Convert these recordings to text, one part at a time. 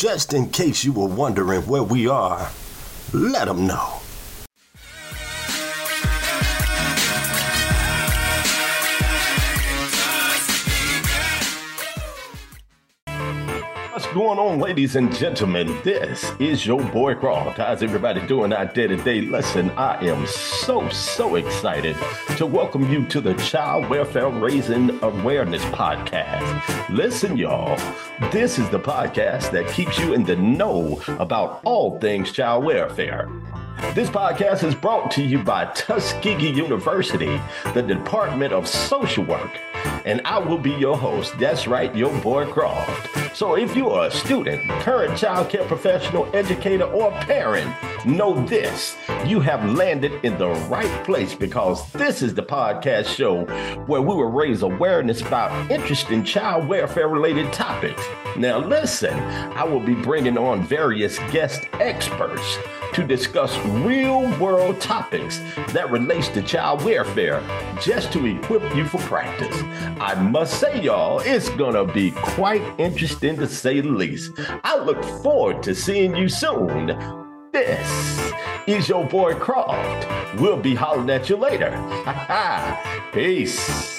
Just in case you were wondering where we are, let them know. Going on, ladies and gentlemen? This is your boy Croft. How's everybody doing out there today? Listen, I am so, so excited to welcome you to the Child Welfare Raising Awareness Podcast. Listen, y'all, this is the podcast that keeps you in the know about all things child welfare. This podcast is brought to you by Tuskegee University, the Department of Social Work, and I will be your host. That's right, your boy Croft. So if you are a student, current child care professional, educator, or parent, know this. You have landed in the right place because this is the podcast show where we will raise awareness about interesting child welfare related topics. Now, listen, I will be bringing on various guest experts to discuss real world topics that relates to child welfare just to equip you for practice. I must say y'all, it's going to be quite interesting to say the least. I look forward to seeing you soon. This is your boy Croft. We'll be hollering at you later. Peace.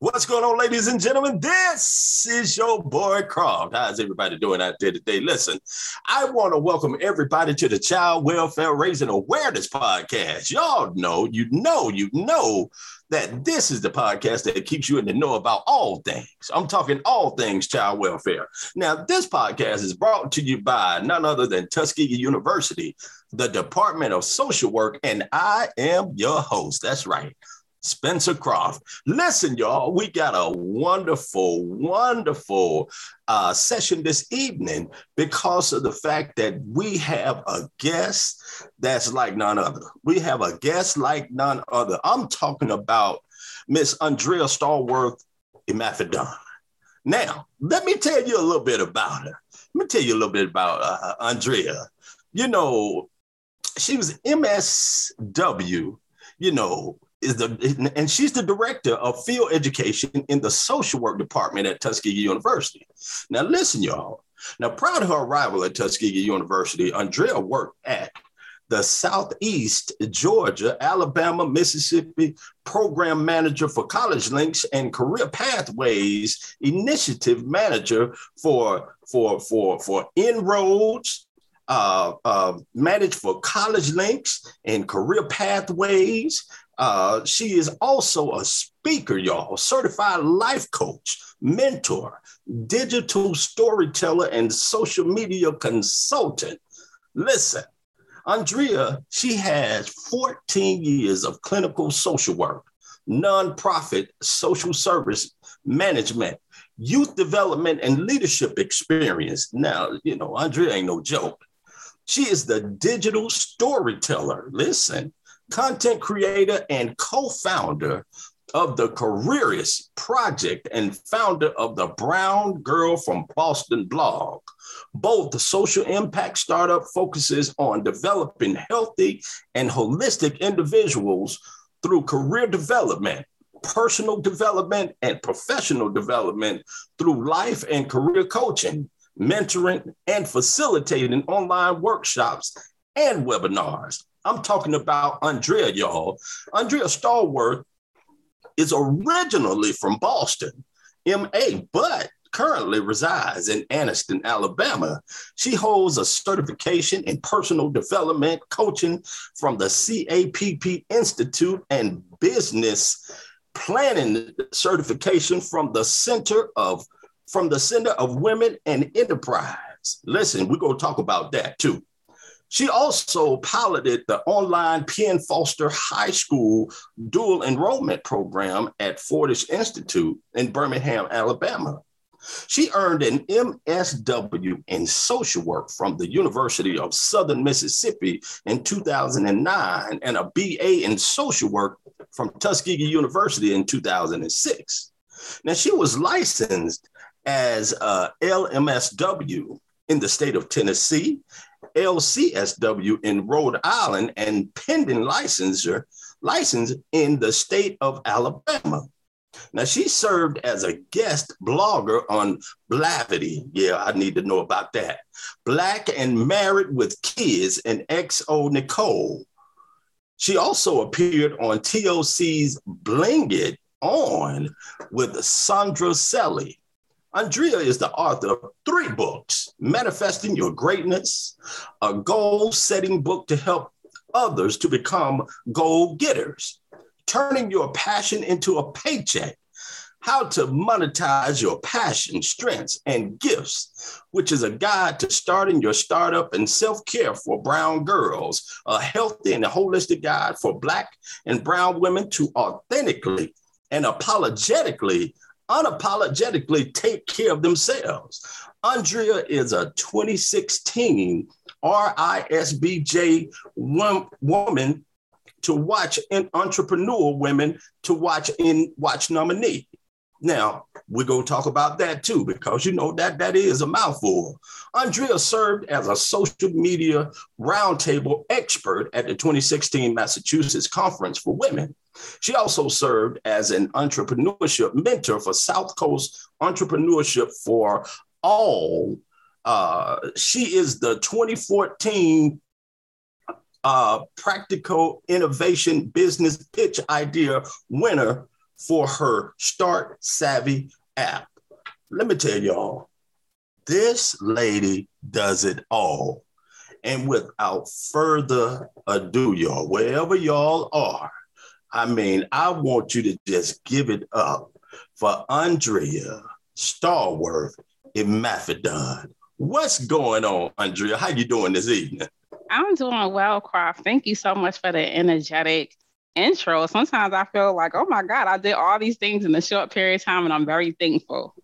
What's going on, ladies and gentlemen? This is your boy Croft. How's everybody doing out there today? Listen, I want to welcome everybody to the Child Welfare Raising Awareness Podcast. Y'all know, you know, you know that this is the podcast that keeps you in the know about all things. I'm talking all things child welfare. Now, this podcast is brought to you by none other than Tuskegee University, the Department of Social Work, and I am your host. That's right. Spencer Croft. Listen, y'all, we got a wonderful, wonderful uh, session this evening because of the fact that we have a guest that's like none other. We have a guest like none other. I'm talking about Miss Andrea Stallworth Imafidon. Now, let me tell you a little bit about her. Let me tell you a little bit about uh, Andrea. You know, she was MSW, you know, is the and she's the director of field education in the social work department at Tuskegee University. Now listen, y'all. Now, prior to her arrival at Tuskegee University, Andrea worked at the Southeast Georgia, Alabama, Mississippi program manager for College Links and Career Pathways initiative manager for for for for inroads uh, uh, managed for College Links and Career Pathways, uh, she is also a speaker, y'all, certified life coach, mentor, digital storyteller, and social media consultant. Listen, Andrea, she has 14 years of clinical social work, nonprofit social service management, youth development, and leadership experience. Now, you know, Andrea ain't no joke. She is the digital storyteller. Listen, content creator and co founder of the Careerist Project and founder of the Brown Girl from Boston blog. Both the social impact startup focuses on developing healthy and holistic individuals through career development, personal development, and professional development through life and career coaching, mentoring, and facilitating online workshops and webinars. I'm talking about Andrea, y'all. Andrea Stallworth is originally from Boston, MA, but currently resides in Anniston, Alabama. She holds a certification in personal development coaching from the CAPP Institute and business planning certification from the Center of from the Center of Women and Enterprise. Listen, we're going to talk about that too. She also piloted the online Penn Foster High School dual enrollment program at Fortis Institute in Birmingham, Alabama. She earned an MSW in social work from the University of Southern Mississippi in 2009 and a BA in social work from Tuskegee University in 2006. Now, she was licensed as a LMSW in the state of Tennessee LCSW in Rhode Island and pending licensure license in the state of Alabama. Now, she served as a guest blogger on Blavity. Yeah, I need to know about that. Black and Married with Kids and xoNecole. She also appeared on TLC's Bling It On with Sandra Selly. Andrea is the author of three books Manifesting Your Greatness, a goal setting book to help others to become goal getters, turning your passion into a paycheck, how to monetize your passion, strengths, and gifts, which is a guide to starting your startup and self care for brown girls, a healthy and holistic guide for Black and brown women to authentically and apologetically, unapologetically take care of themselves. Andrea is a 2016 RISBJ woman to watch in entrepreneur women to watch in watch nominee. Now, we're going to talk about that too, because you know that that is a mouthful. Andrea served as a social media roundtable expert at the 2016 Massachusetts Conference for Women. She also served as an entrepreneurship mentor for South Coast Entrepreneurship for All. Uh, she is the 2014 uh, Practical Innovation Business Pitch Idea winner for her Start Savvy app. Let me tell y'all, this lady does it all. And without further ado, y'all, wherever y'all are, I mean, I want you to just give it up for Andrea Stallworth Imafidon. What's going on, Andrea? How you doing this evening? I'm doing well, Croft. Thank you so much for the energetic intro, sometimes I feel like, oh my God, I did all these things in a short period of time and I'm very thankful.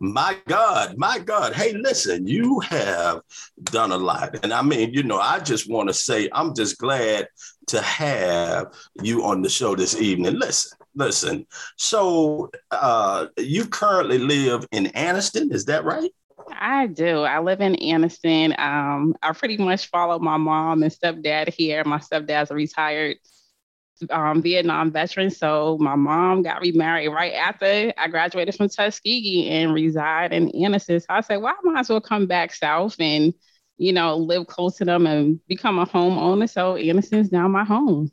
My God, my God. Hey, listen, you have done a lot. And I mean, you know, I just want to say, I'm just glad to have you on the show this evening. Listen, listen. So uh, you currently live in Anniston, is that right? I do. I live in Anniston. Um, I pretty much follow my mom and stepdad here. My stepdad's a retired um, Vietnam veteran. So my mom got remarried right after I graduated from Tuskegee and reside in Anniston. So I said, well, I might as well come back south and, you know, live close to them and become a homeowner. So Anniston's now my home.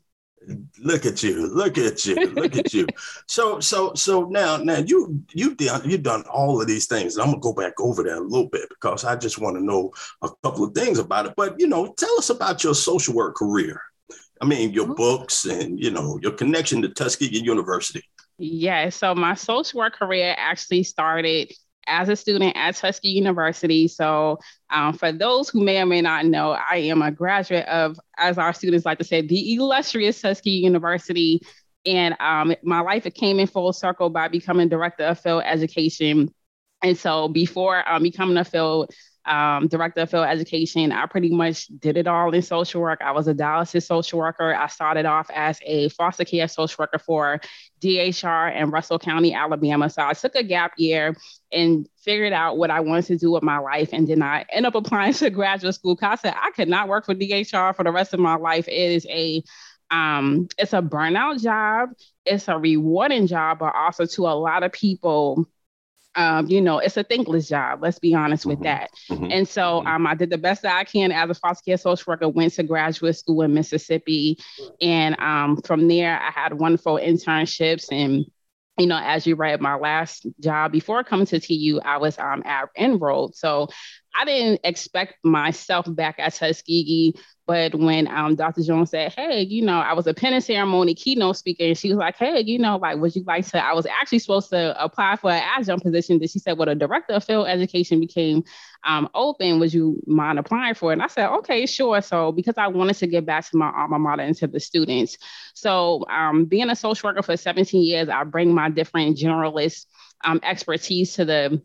Look at you! Look at you! Look at you! So, so, so now, now you you done you done all of these things. And I'm gonna go back over that a little bit because I just want to know a couple of things about it. But you know, tell us about your social work career. I mean, your oh. books and you know your connection to Tuskegee University. Yeah, so my social work career actually started as a student at Tuskegee University. So, um, for those who may or may not know, I am a graduate of, as our students like to say, the illustrious Tuskegee University. And um, my life it came in full circle by becoming director of field education. And so, before um, becoming a field um, director of field education. I pretty much did it all in social work. I was a dialysis social worker. I started off as a foster care social worker for DHR in Russell County, Alabama. So I took a gap year and figured out what I wanted to do with my life. And then I end up applying to graduate school because I said I could not work for DHR for the rest of my life. It is a um, it's a burnout job. It's a rewarding job, but also to a lot of people, um, you know, it's a thankless job. Let's be honest with mm-hmm. that. Mm-hmm. And so mm-hmm. um, I did the best that I can as a foster care social worker, went to graduate school in Mississippi. And um, from there, I had wonderful internships. And, you know, as you read, my last job before coming to TU, I was um, enrolled. So I didn't expect myself back at Tuskegee but when um, Dr. Jones said, hey, you know, I was a pinning ceremony keynote speaker, and she was like, hey, you know, like, would you like to? I was actually supposed to apply for an adjunct position. That she said, well, the director of field education became um, open. Would you mind applying for it? And I said, okay, sure. So because I wanted to get back to my alma mater and to the students. So um, being a social worker for 17 years, I bring my different generalist um, expertise to the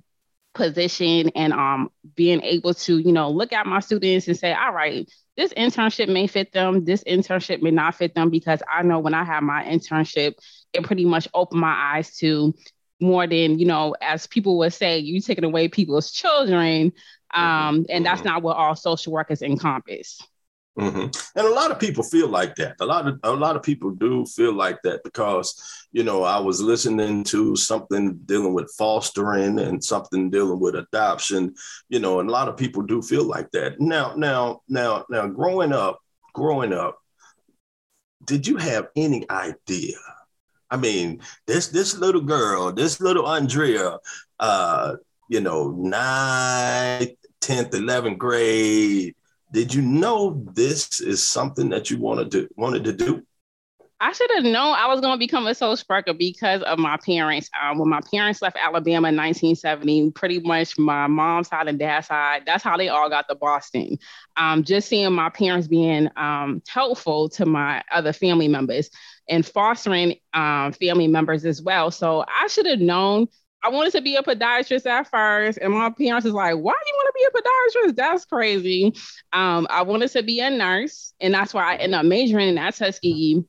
position and um, being able to, you know, look at my students and say, all right, this internship may fit them, this internship may not fit them because I know when I have my internship, it pretty much opened my eyes to more than, you know, as people would say, you taking away people's children. Um, and that's mm-hmm. not what all social workers encompass. Mm-hmm. And a lot of people feel like that. A lot of a lot of people do feel like that because you know I was listening to something dealing with fostering and something dealing with adoption. You know, and a lot of people do feel like that. Now, now, now, now, growing up, growing up, did you have any idea? I mean, this this little girl, this little Andrea, uh, you know, ninth, tenth, eleventh grade did you know this is something that you wanted to wanted to do? I should have known I was going to become a social worker because of my parents. Um, when my parents left Alabama in 1970, pretty much my mom's side and dad's side, that's how they all got to Boston. Um, just seeing my parents being um, helpful to my other family members and fostering um, family members as well. So I should have known I wanted to be a podiatrist at first, and my parents was like, "Why do you want to be a podiatrist? That's crazy." Um, I wanted to be a nurse, and that's why I ended up majoring in at Tuskegee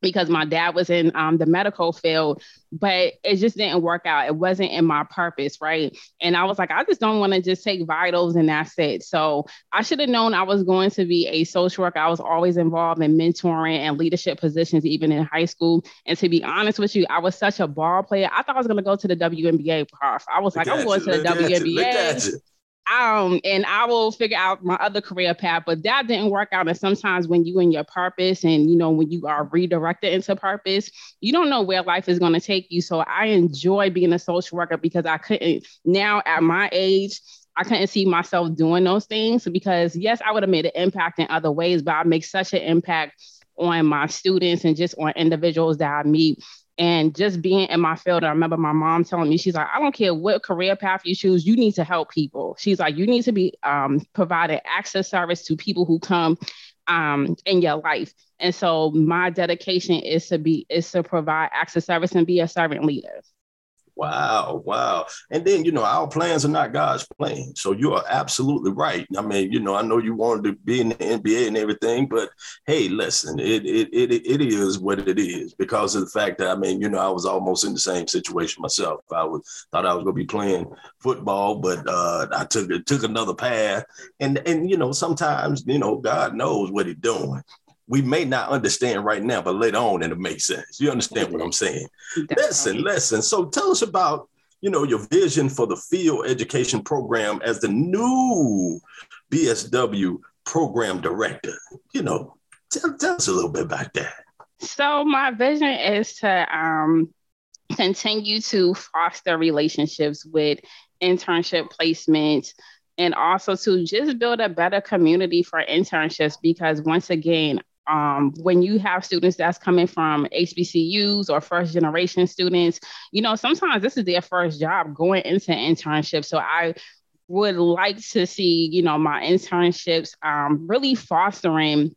because my dad was in um, the medical field, but it just didn't work out. It wasn't in my purpose, right? And I was like, I just don't want to just take vitals and that's it. So I should have known I was going to be a social worker. I was always involved in mentoring and leadership positions, even in high school. And to be honest with you, I was such a ball player. I thought I was going to go to the WNBA, Croft. I was like, I'm going to the WNBA um, and I will figure out my other career path. But that didn't work out. And sometimes when you in your purpose and you know when you are redirected into purpose, you don't know where life is going to take you. So I enjoy being a social worker because I couldn't now at my age. I couldn't see myself doing those things because yes, I would have made an impact in other ways, but I make such an impact on my students and just on individuals that I meet and just being in my field, I remember my mom telling me, she's like, I don't care what career path you choose, you need to help people. She's like, you need to be um, providing access service to people who come um, in your life. And so my dedication is to be is to provide access service and be a servant leader. Wow, wow. And then, you know, our plans are not God's plans. So you are absolutely right. I mean, you know, I know you wanted to be in the NBA and everything, but hey, listen, it it it, it is what it is because of the fact that I mean, you know, I was almost in the same situation myself. I was thought I was gonna be playing football, but uh I took it took another path. And and you know, sometimes, you know, God knows what he's doing we may not understand right now, but later on it'll make sense. You understand what I'm saying? Definitely. Listen, listen. So tell us about, you know, your vision for the field education program as the new BSW program director. You know, tell, tell us a little bit about that. So my vision is to um, continue to foster relationships with internship placements, and also to just build a better community for internships because once again um, when you have students that's coming from HBCUs or first generation students, you know, sometimes this is their first job going into internship. So I would like to see, you know, my internships um, really fostering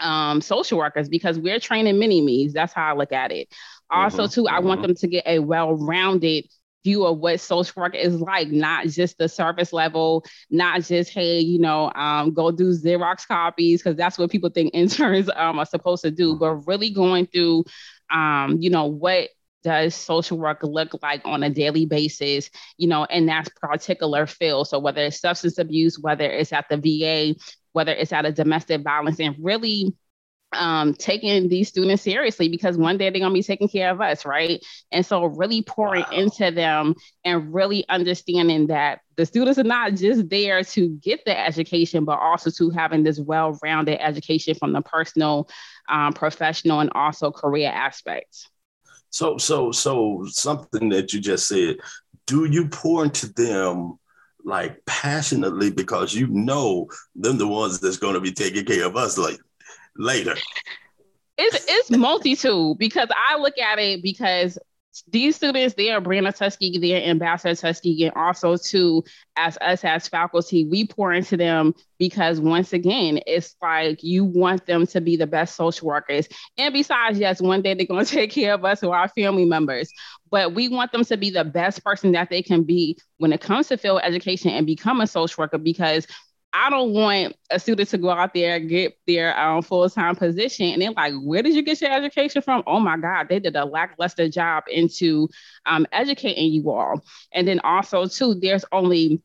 um, social workers because we're training mini me's. That's how I look at it. Also, mm-hmm. too, I want mm-hmm. them to get a well-rounded view of what social work is like, not just the surface level, not just, hey, you know, um, go do Xerox copies, because that's what people think interns um, are supposed to do, but really going through, um, you know, what does social work look like on a daily basis, you know, in that particular field. So whether it's substance abuse, whether it's at the VA, whether it's at a domestic violence, and really um, taking these students seriously because one day they're going to be taking care of us, right? And so, really pouring wow. into them and really understanding that the students are not just there to get the education, but also to having this well rounded education from the personal, um, professional, and also career aspects. So, so, so something that you just said, do you pour into them? like passionately because you know them the ones that's going to be taking care of us like later? It's it's multi-tool because I look at it because these students, they are Brandon Tuskegee, they are Ambassador Tuskegee, and also too, as us as faculty, we pour into them because once again, it's like you want them to be the best social workers. And besides, yes, one day they're gonna take care of us or our family members, but we want them to be the best person that they can be when it comes to field education and become a social worker because I don't want a student to go out there and get their um, full time position and they're like, where did you get your education from? Oh my God, they did a lackluster job into um, educating you all. And then also, too, there's only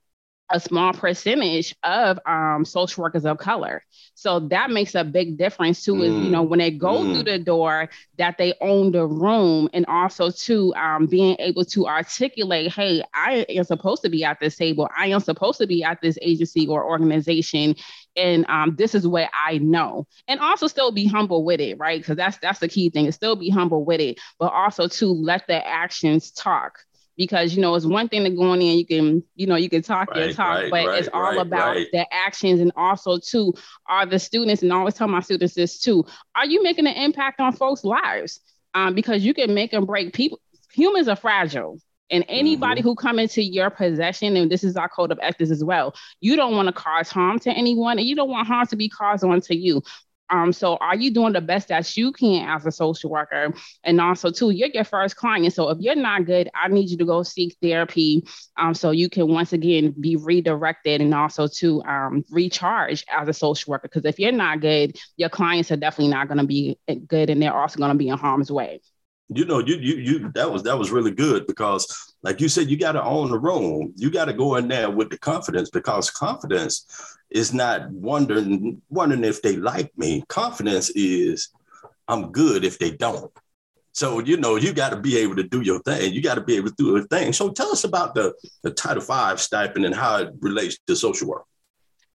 a small percentage of um, social workers of color. So that makes a big difference too. Mm. Is you know when they go mm. through the door that they own the room, and also to um, being able to articulate, hey, I am supposed to be at this table. I am supposed to be at this agency or organization, and um, this is what I know. And also still be humble with it, right? Because that's that's the key thing. Is still be humble with it, but also to let the actions talk because you know it's one thing to go in and you can you know you can talk right, your talk right, but right, it's all about the actions and also too are the students and I always tell my students this too are you making an impact on folks lives? Um, because you can make and break people humans are fragile and anybody mm-hmm. who come into your possession and this is our code of ethics as well you don't want to cause harm to anyone and you don't want harm to be caused onto you um, so are you doing the best that you can as a social worker? And also too, you're your first client. So if you're not good, I need you to go seek therapy um, so you can once again be redirected and also to um, recharge as a social worker. Because if you're not good, your clients are definitely not going to be good and they're also going to be in harm's way you know, you you you that was that was really good because, like you said, you got to own the room. You got to go in there with the confidence because confidence is not wondering wondering if they like me. Confidence is I'm good if they don't. So you know you got to be able to do your thing. You got to be able to do your thing. So tell us about the the Title V stipend and how it relates to social work.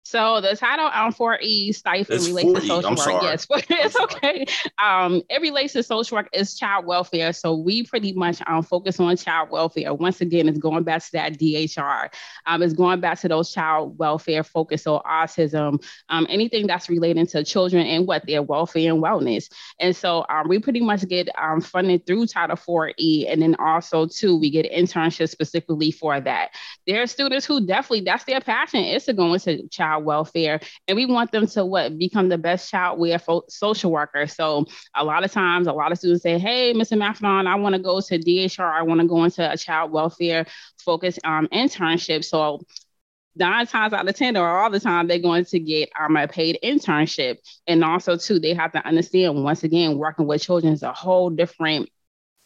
So the title on 4E stipend it's relates 4E. to social I'm work. Sorry. Yes, but it's okay. Um, it relates to social work is child welfare. So we pretty much um, focus on child welfare. Once again, it's going back to that DHR. Um, it's going back to those child welfare focus. So autism, um, anything that's relating to children and what their welfare and wellness. And so um, we pretty much get um, funded through Title 4E. And then also too, we get internships specifically for that. There are students who definitely, that's their passion is to go into child child welfare. And we want them to what become the best child welfare social worker. So a lot of times a lot of students say hey mr Maffedon, i want to go to dhr i want to go into a child welfare focused um, internship. So nine times out of 10 or all the time they're going to get um, a paid internship. And also too they have to understand once again working with children is a whole different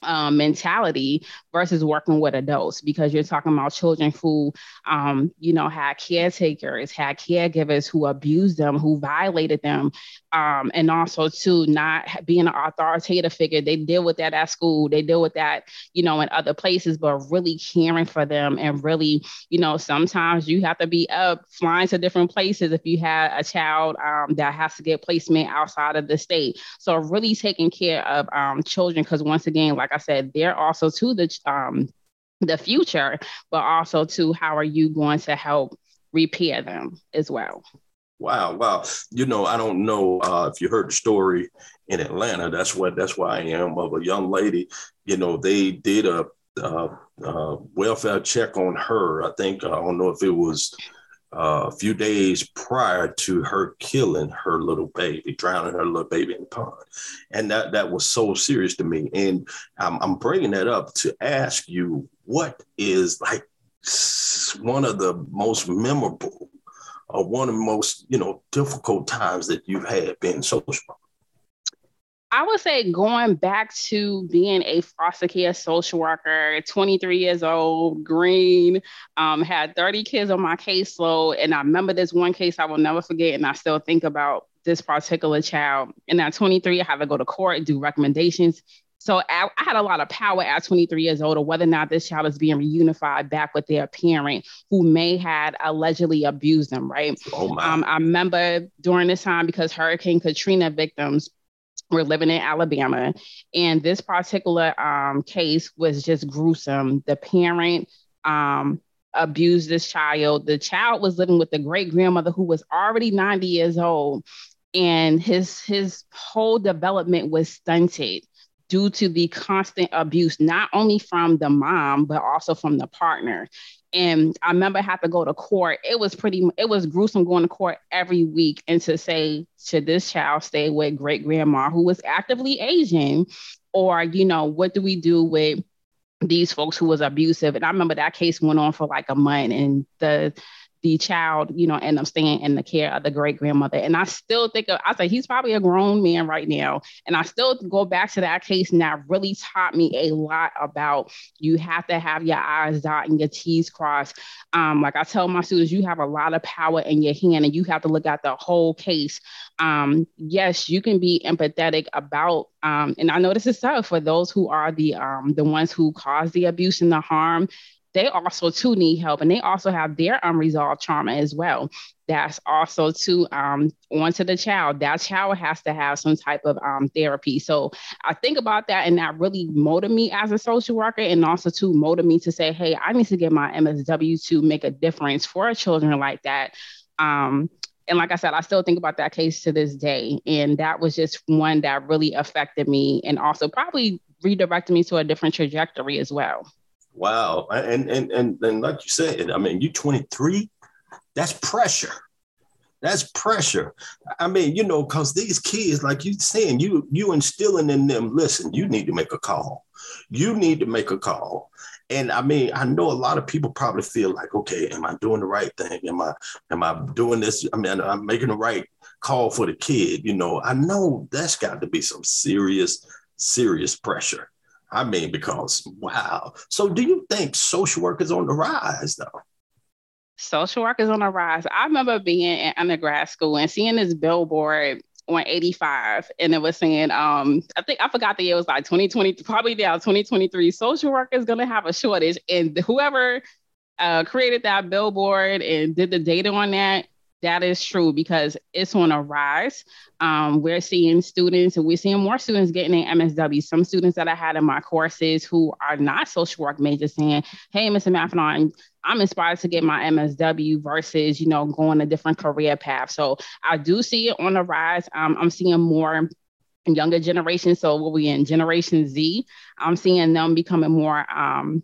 um, mentality versus working with adults because you're talking about children who, um, you know, had caretakers, had caregivers who abused them, who violated them, um, and also to not being an authoritative figure. They deal with that at school, they deal with that, you know, in other places, but really caring for them and really, you know, sometimes you have to be up flying to different places if you have a child um, that has to get placement outside of the state. So really taking care of um, children because once again, like I said, they're also to the um, the future, but also to how are you going to help repair them as well. Wow, wow. You know, I don't know uh, if you heard the story in Atlanta. That's what that's why I am of a young lady. You know, they did a, a, a welfare check on her. I think I don't know if it was uh, a few days prior to her killing her little baby, drowning her little baby in the pond, and that that was so serious to me. And I'm, I'm bringing that up to ask you, what is like one of the most memorable or one of the most you know difficult times that you've had being social? I would say going back to being a foster care social worker, 23 years old, green, um, had 30 kids on my caseload. And I remember this one case I will never forget, and I still think about this particular child. And at 23, I had to go to court and do recommendations. So I, I, had a lot of power at 23 years old of whether or not this child is being reunified back with their parent who may had allegedly abused them, right? Oh my. Um, I remember during this time because Hurricane Katrina victims we're living in Alabama, and this particular um, case was just gruesome. The parent um, abused this child. The child was living with the great grandmother who was already 90 years old, and his his whole development was stunted due to the constant abuse, not only from the mom, but also from the partner. And I remember I had to go to court. It was pretty, it was gruesome going to court every week and to say, should this child stay with great grandma who was actively Asian? Or, you know, what do we do with these folks who was abusive? And I remember that case went on for like a month and the the child, you know, end up staying in the care of the great grandmother. And I still think of, I say he's probably a grown man right now. And I still go back to that case and that really taught me a lot about you have to have your I's dot and your T's crossed. Um, like I tell my students, you have a lot of power in your hand and you have to look at the whole case. Um, yes, you can be empathetic about, um, and I know this is tough for those who are the um, the ones who cause the abuse and the harm they also too need help and they also have their unresolved trauma as well that's also to um onto the child that child has to have some type of um therapy so i think about that and that really motivated me as a social worker and also to motivate me to say hey i need to get my msw to make a difference for children like that um and like I said, I still think about that case to this day. And that was just one that really affected me and also probably redirected me to a different trajectory as well. Wow. And and and, and like you said, I mean, you're 23, that's pressure. That's pressure. I mean, you know, because these kids, like you saying, you you instilling in them, listen, you need to make a call. You need to make a call. And I mean, I know a lot of people probably feel like, okay, am I doing the right thing? Am I am I doing this? I mean, I'm making the right call for the kid. You know, I know that's got to be some serious, serious pressure. I mean, because wow. So do you think social work is on the rise though? Social work is on the rise. I remember being in undergrad school and seeing this billboard on 85 and it was saying um i think i forgot the year it was like 2020 probably now 2023 social work is going to have a shortage and whoever uh, created that billboard and did the data on that that is true because it's on a rise. Um, we're seeing students and we're seeing more students getting an MSW. Some students that I had in my courses who are not social work majors saying, hey, Mr. Maffenon, I'm inspired to get my MSW versus, you know, going a different career path. So I do see it on the rise. Um, I'm seeing more younger generations. So what we in Generation Z, I'm seeing them becoming more um,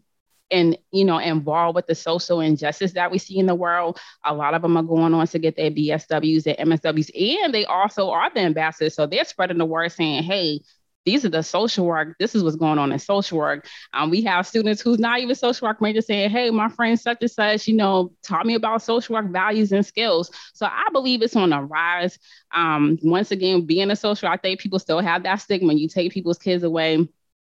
and you know involved with the social injustice that we see in the world a lot of them are going on to get their bsws their msws and they also are the ambassadors so they're spreading the word saying hey these are the social work. This is what's going on in social work. Um, we have students who's not even social work major saying, "Hey, my friend such and such, you know, taught me about social work values and skills." So I believe it's on a rise. Um, once again, being a social, I think people still have that stigma. You take people's kids away,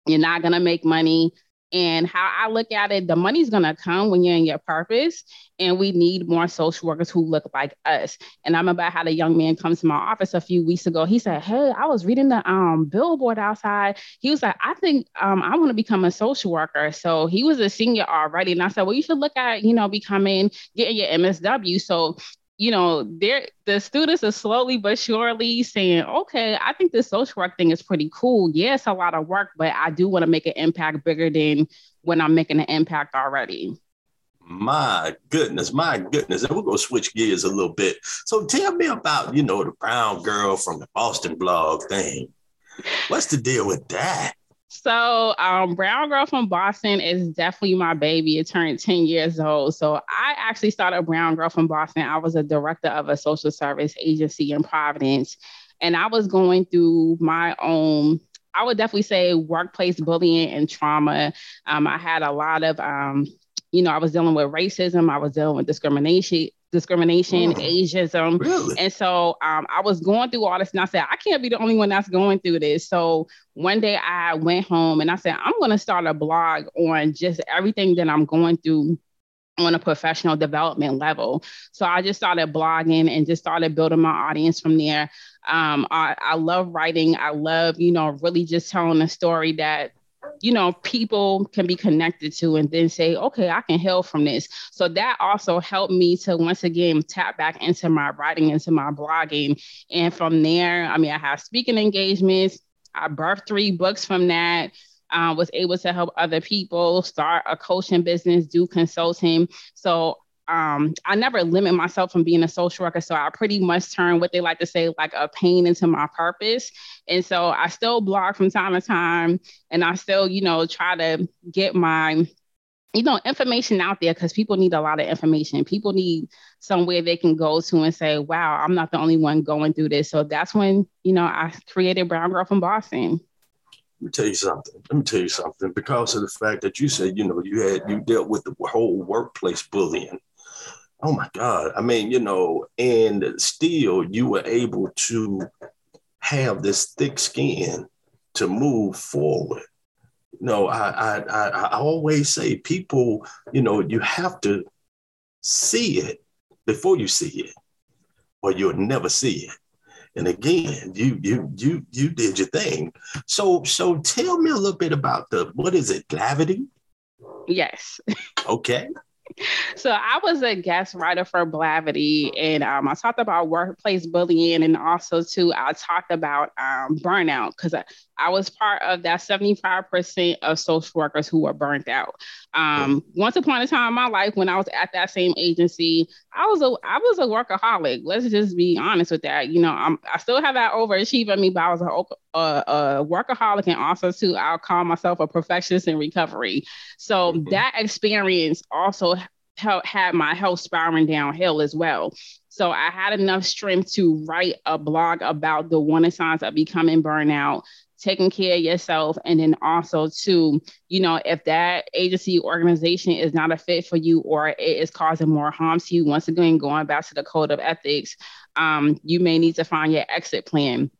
you're not gonna make money. And how I look at it, the money's gonna come when you're in your purpose, and we need more social workers who look like us. And I remember I had a young man come to my office a few weeks ago. He said, "Hey, I was reading the um, billboard outside. He was like, I think um, I want to become a social worker." So he was a senior already, and I said, "Well, you should look at you know becoming getting your MSW." So you know, there the students are slowly but surely saying, okay, I think this social work thing is pretty cool. Yeah, a lot of work, but I do want to make an impact bigger than when I'm making an impact already. My goodness, my goodness. And we're gonna switch gears a little bit. So tell me about, you know, the brown girl from the Boston blog thing. What's the deal with that? So, um, Brown Girl from Boston is definitely my baby. It turned 10 years old. So, I actually started Brown Girl from Boston. I was a director of a social service agency in Providence, and I was going through my own. I would definitely say workplace bullying and trauma. Um, I had a lot of, um, you know, I was dealing with racism. I was dealing with discrimination, discrimination, oh, ageism. Really? And so um, I was going through all this and I said, I can't be the only one that's going through this. So one day I went home and I said, I'm going to start a blog on just everything that I'm going through on a professional development level. So I just started blogging and just started building my audience from there. Um, I, I love writing. I love, you know, really just telling a story that you know, people can be connected to and then say, okay, I can heal from this. So that also helped me to once again tap back into my writing, into my blogging. And from there, I mean, I have speaking engagements. I birthed three books from that. Uh, was able to help other people start a coaching business, do consulting. So um, I never limit myself from being a social worker. So I pretty much turn what they like to say like a pain into my purpose. And so I still blog from time to time and I still, you know, try to get my you know information out there because people need a lot of information people need somewhere they can go to and say wow i'm not the only one going through this so that's when you know i created brown girl from boston let me tell you something. Let me tell you something. Because of the fact that you said, you know, you had you dealt with the whole workplace bullying. Oh my God. I mean, you know, and still you were able to have this thick skin to move forward. You know, I, I, I always say people, you know, you have to see it before you see it, or you'll never see it. And again, you you you you did your thing. So so tell me a little bit about the what is it, gravity? Yes. Okay so I was a guest writer for Blavity, and um, I talked about workplace bullying, and also too I talked about um, burnout because I, was part of that seventy five percent of social workers who were burnt out. Um, once upon a time in my life, when I was at that same agency, I was a I was a workaholic. Let's just be honest with that. You know, I'm, I still have that overachieving me, but I was a, a, a workaholic, and also too I'll call myself a perfectionist in recovery. So mm-hmm. that experience also helped had my health spiraling downhill as well. So I had enough strength to write a blog about the warning signs of becoming burnout, taking care of yourself, and then also to, you know, if that agency organization is not a fit for you or it is causing more harm to you, once again, going back to the code of ethics, um, you may need to find your exit plan.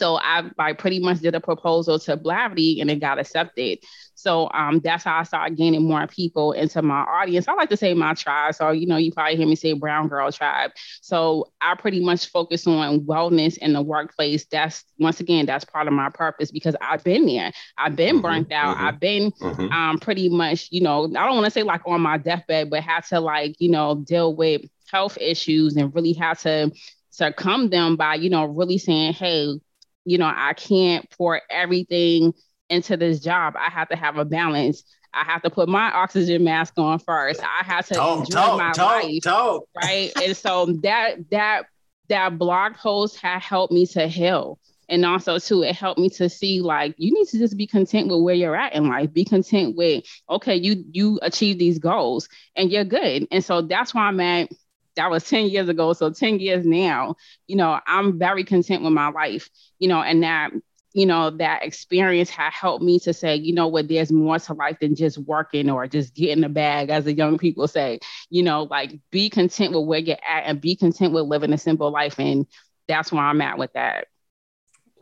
So I, I pretty much did a proposal to Blavity and it got accepted. So um, that's how I started gaining more people into my audience. I like to say my tribe. So, you know, you probably hear me say brown girl tribe. So I pretty much focus on wellness in the workplace. That's once again, that's part of my purpose because I've been there. I've been mm-hmm, burnt out. Mm-hmm, I've been mm-hmm. um, pretty much, you know, I don't want to say like on my deathbed, but had to like, you know, deal with health issues and really had to succumb them by, you know, really saying, hey, you know, I can't pour everything into this job. I have to have a balance. I have to put my oxygen mask on first. I have to talk, enjoy talk, my talk, life. Talk. Right. and so that that that blog post had helped me to heal. And also too, it helped me to see like you need to just be content with where you're at in life. Be content with, okay, you you achieve these goals and you're good. And so that's why I'm at that was 10 years ago. So 10 years now, you know, I'm very content with my life, you know, and that, you know, that experience had helped me to say, you know what, there's more to life than just working or just getting a bag, as the young people say, you know, like be content with where you're at and be content with living a simple life. And that's where I'm at with that.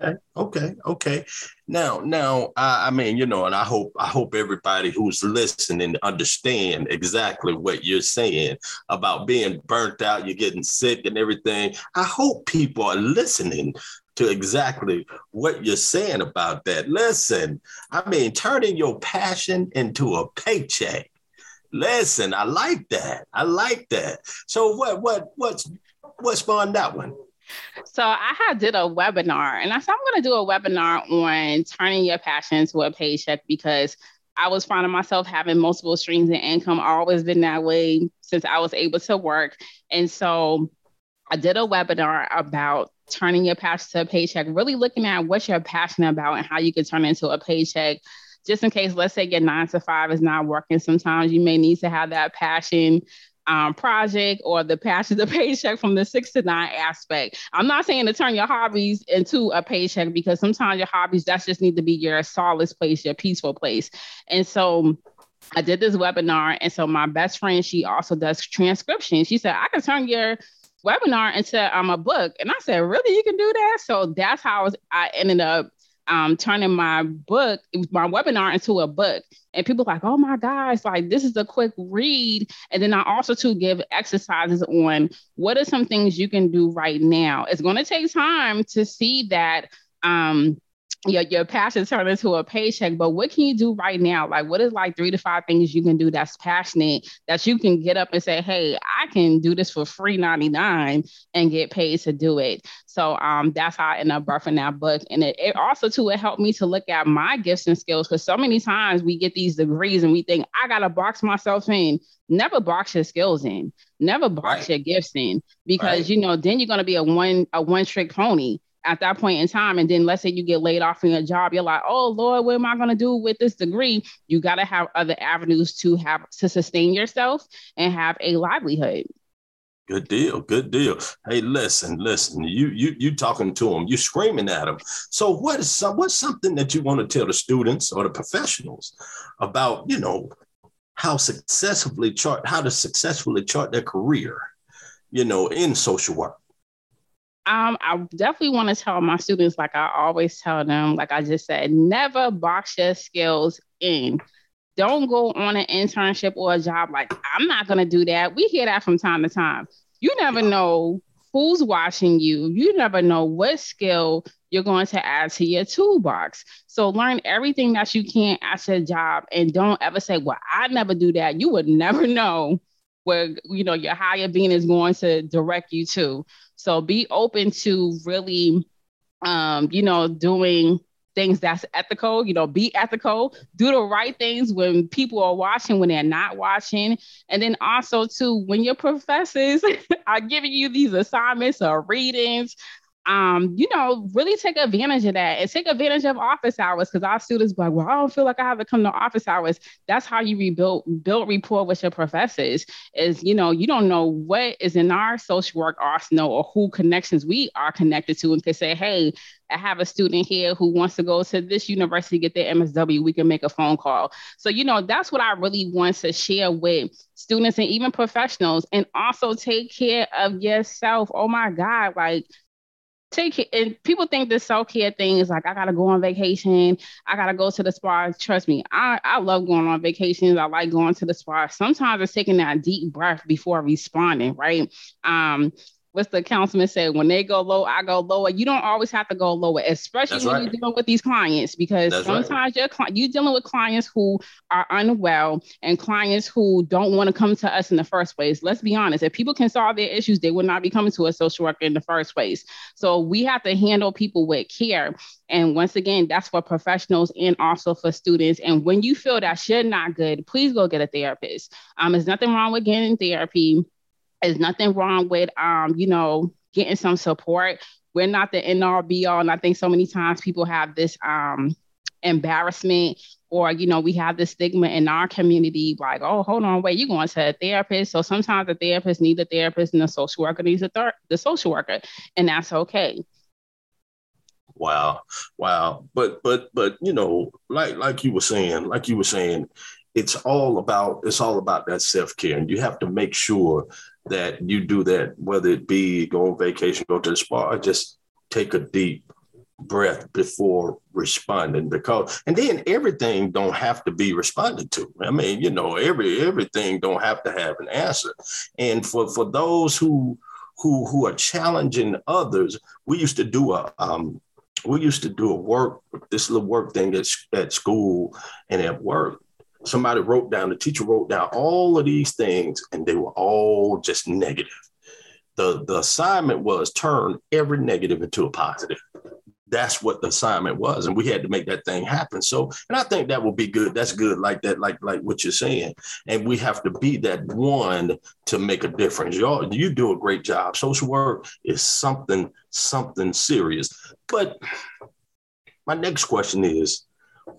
Okay, okay, okay. Now, now, I, I, mean, you know, and I hope, I hope everybody who's listening understand exactly what you're saying about being burnt out, you're getting sick and everything. I hope people are listening to exactly what you're saying about that. Listen, I mean, turning your passion into a paycheck. Listen, I like that. I like that. So, what, what, what's, what's spawned that one? So I had did a webinar and I said, I'm going to do a webinar on turning your passion to a paycheck because I was finding myself having multiple streams of income. always been that way since I was able to work. And so I did a webinar about turning your passion to a paycheck, really looking at what you're passionate about and how you can turn into a paycheck. Just in case, let's say your nine to five is not working, sometimes you may need to have that passion um, project or the passion the paycheck from the six to nine aspect. I'm not saying to turn your hobbies into a paycheck because sometimes your hobbies that's just need to be your solace place, your peaceful place. And so I did this webinar, and so my best friend she also does transcription. She said I can turn your webinar into um, a book, and I said, really, you can do that? So that's how I, ended up um, turning my book, my webinar into a book. And people like, oh my gosh, like this is a quick read. And then I also to give exercises on what are some things you can do right now. It's going to take time to see that um, your, your passion turn into a paycheck, but what can you do right now? Like, what is like three to five things you can do that's passionate that you can get up and say, hey, I can do this for free 99 and get paid to do it. So um, that's how I ended up birthing that book. And it, it also, too, it helped me to look at my gifts and skills because so many times we get these degrees and we think, I got to box myself in. Never box your skills in. Never box right. your gifts in because, right. you know, then you're going to be a one a one trick pony at that point in time. And then let's say you get laid off from your job, you're like, oh Lord, what am I gonna do with this degree? You gotta have other avenues to have to sustain yourself and have a livelihood. Good deal, good deal. Hey, listen, listen. You you you talking to them, you screaming at them. So what is some what's something that you want to tell the students or the professionals about, you know, how successfully chart how to successfully chart their career, you know, in social work? Um, I definitely want to tell my students, like I always tell them, like I just said, never box your skills in. Don't go on an internship or a job like I'm not gonna do that. We hear that from time to time. You never know who's watching you. You never know what skill you're going to add to your toolbox. So learn everything that you can at your job and don't ever say, Well, I never do that. You would never know where you know your higher being is going to direct you to. So be open to really, um, you know, doing things that's ethical, you know, be ethical, do the right things when people are watching, when they're not watching. And then also too, when your professors are giving you these assignments or readings, um, you know, really take advantage of that and take advantage of office hours because our students be like, well, I don't feel like I have to come to office hours. That's how you rebuild build rapport with your professors. Is you know, you don't know what is in our social work arsenal or who connections we are connected to, and can say, hey, I have a student here who wants to go to this university, get their MSW, we can make a phone call. So, you know, that's what I really want to share with students and even professionals, and also take care of yourself. Oh my God, like take it and people think this self-care thing is like i gotta go on vacation. I gotta go to the spa. Trust me i i love going on vacations. I like going to the spa. Sometimes it's taking that deep breath before responding right? Um what's the councilman said when they go low i go lower. You don't always have to go lower especially That's when right. you're dealing with these clients because That's sometimes right. you're, you're dealing with clients who are unwell and clients who don't want to come to us in the first place. Let's be honest if people can solve their issues they would not be coming to a social worker in the first place. So we have to handle people with care. And once again that's for professionals and also for students. And when you feel that you're not good please go get a therapist. Um there's nothing wrong with getting therapy there's nothing wrong with um, you know, getting some support. We're not the end all. And I think so many times people have this um embarrassment or you know we have this stigma in our community like oh hold on wait you're going to a therapist so sometimes the therapist needs a therapist and the social worker needs a thir- the social worker and that's okay wow wow but but but you know like like you were saying like you were saying it's all about it's all about that self-care and you have to make sure that you do that, whether it be go on vacation, go to the spa, just take a deep breath before responding because and then everything don't have to be responded to. I mean you know every everything don't have to have an answer. And for for those who who who are challenging others we used to do a um we used to do a work this little work thing at, at school and at work somebody wrote down, the teacher wrote down all of these things, and they were all just negative. The, the assignment was turn every negative into a positive. That's what the assignment was, and we had to make that thing happen. So, and I think that will be good. That's good, like that, like like what you're saying. And we have to be that one to make a difference. Y'all, you do a great job. Social work is something something serious. But my next question is,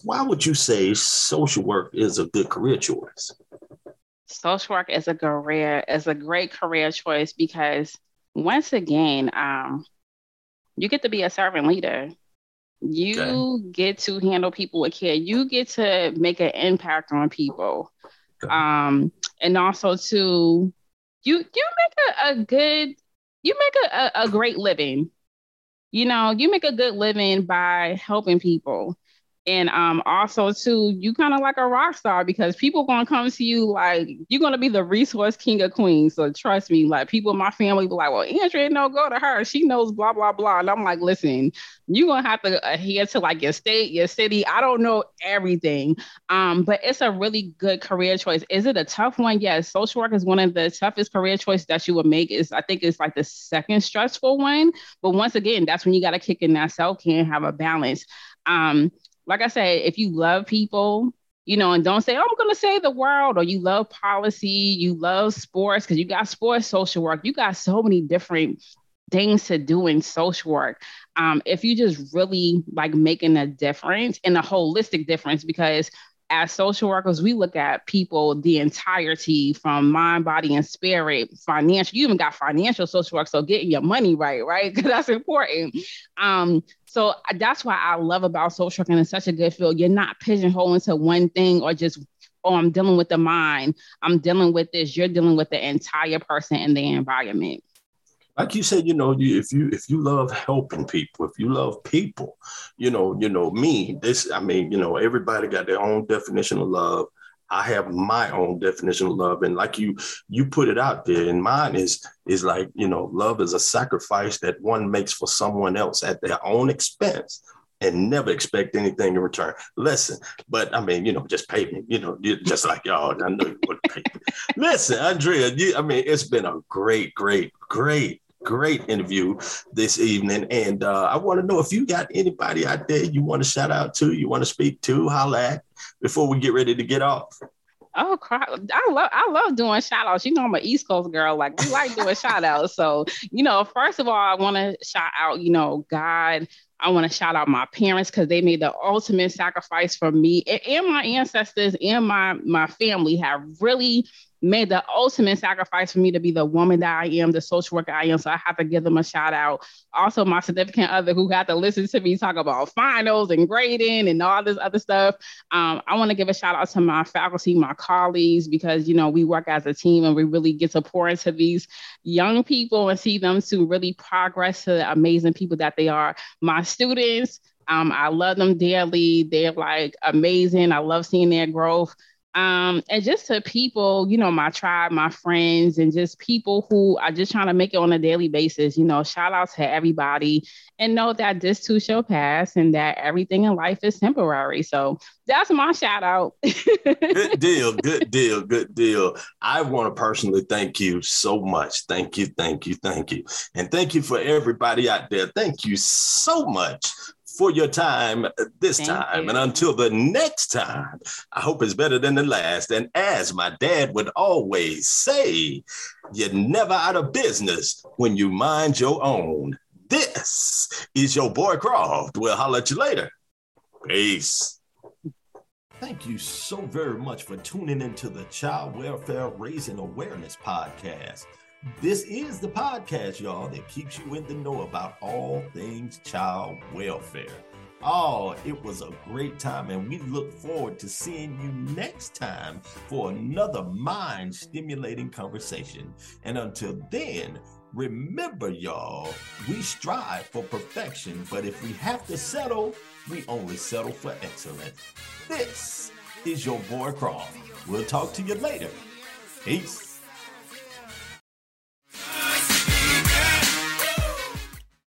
why would you say social work is a good career choice? Social work is a career is a great career choice because once again, um, you get to be a servant leader. You okay. get to handle people with care. You get to make an impact on people. Okay. Um, and also to you you make a, a good you make a, a, a great living. You know, you make a good living by helping people and um also too you kind of like a rock star because people gonna come to you like you're gonna be the resource king of queens. So trust me like people in my family be like well andrea no go to her. She knows blah blah blah. And i'm like listen you're gonna have to adhere to like your state your city. I don't know everything. Um but it's a really good career choice. Is it a tough one? Yes. Social work is one of the toughest career choices that you would make. Is i think it's like the second stressful one. But once again that's when you got to kick in that self-care and have a balance. Um like I said, if you love people, you know, and don't say, oh, I'm going to save the world, or you love policy, you love sports, because you got sports social work. You got so many different things to do in social work. Um, if you just really like making a difference and a holistic difference, because as social workers, we look at people the entirety from mind, body, and spirit, financial. You even got financial social work, so getting your money right, right? Because that's important. Um, so that's why I love about social work, and it's such a good field. You're not pigeonholed into one thing or just oh, I'm dealing with the mind, I'm dealing with this, you're dealing with the entire person and the environment like you said, you know, you, if you if you love helping people, if you love people, you know, you know me. This, I mean, you know, everybody got their own definition of love. I have my own definition of love, and like you, you put it out there, and mine is is like you know, love is a sacrifice that one makes for someone else at their own expense and never expect anything in return. Listen, but I mean, you know, just pay me, you know, just like y'all. I know you would pay me. Listen, Andrea, you, I mean, it's been a great, great, great great interview this evening. And uh, I want to know if you got anybody out there you want to shout out to, you want to speak to, holla at before we get ready to get off. Oh, I love I love doing shout outs. You know, I'm an East Coast girl. Like we like doing shout outs. So, you know, first of all, I want to shout out, you know, God. I want to shout out my parents because they made the ultimate sacrifice for me and, and my ancestors and my my family have really made the ultimate sacrifice for me to be the woman that I am, the social worker I am. So I have to give them a shout out. Also, my significant other who had to listen to me talk about finals and grading and all this other stuff. Um, I want to give a shout out to my faculty, my colleagues, because you know we work as a team and we really get to pour into these young people and see them to really progress to the amazing people that they are. My students, um, I love them dearly. They're like amazing. I love seeing their growth um, and just to people, you know, my tribe, my friends, and just people who are just trying to make it on a daily basis. You know, shout out to everybody and know that this too shall pass and that everything in life is temporary. So that's my shout out. good deal, good deal, good deal. I want to personally thank you so much. Thank you, thank you, thank you. And thank you for everybody out there. Thank you so much for your time this Thank time. You. And until the next time, I hope it's better than the last. And as my dad would always say, you're never out of business when you mind your own. This is your boy Croft. We'll holler at you later. Peace. Thank you so very much for tuning into the Child Welfare Raising Awareness Podcast. This is the podcast, y'all, that keeps you in the know about all things child welfare. Oh, it was a great time, and we look forward to seeing you next time for another mind stimulating conversation. And until then, remember, y'all, we strive for perfection, but if we have to settle, we only settle for excellence. This is your boy Croft. We'll talk to you later. Peace.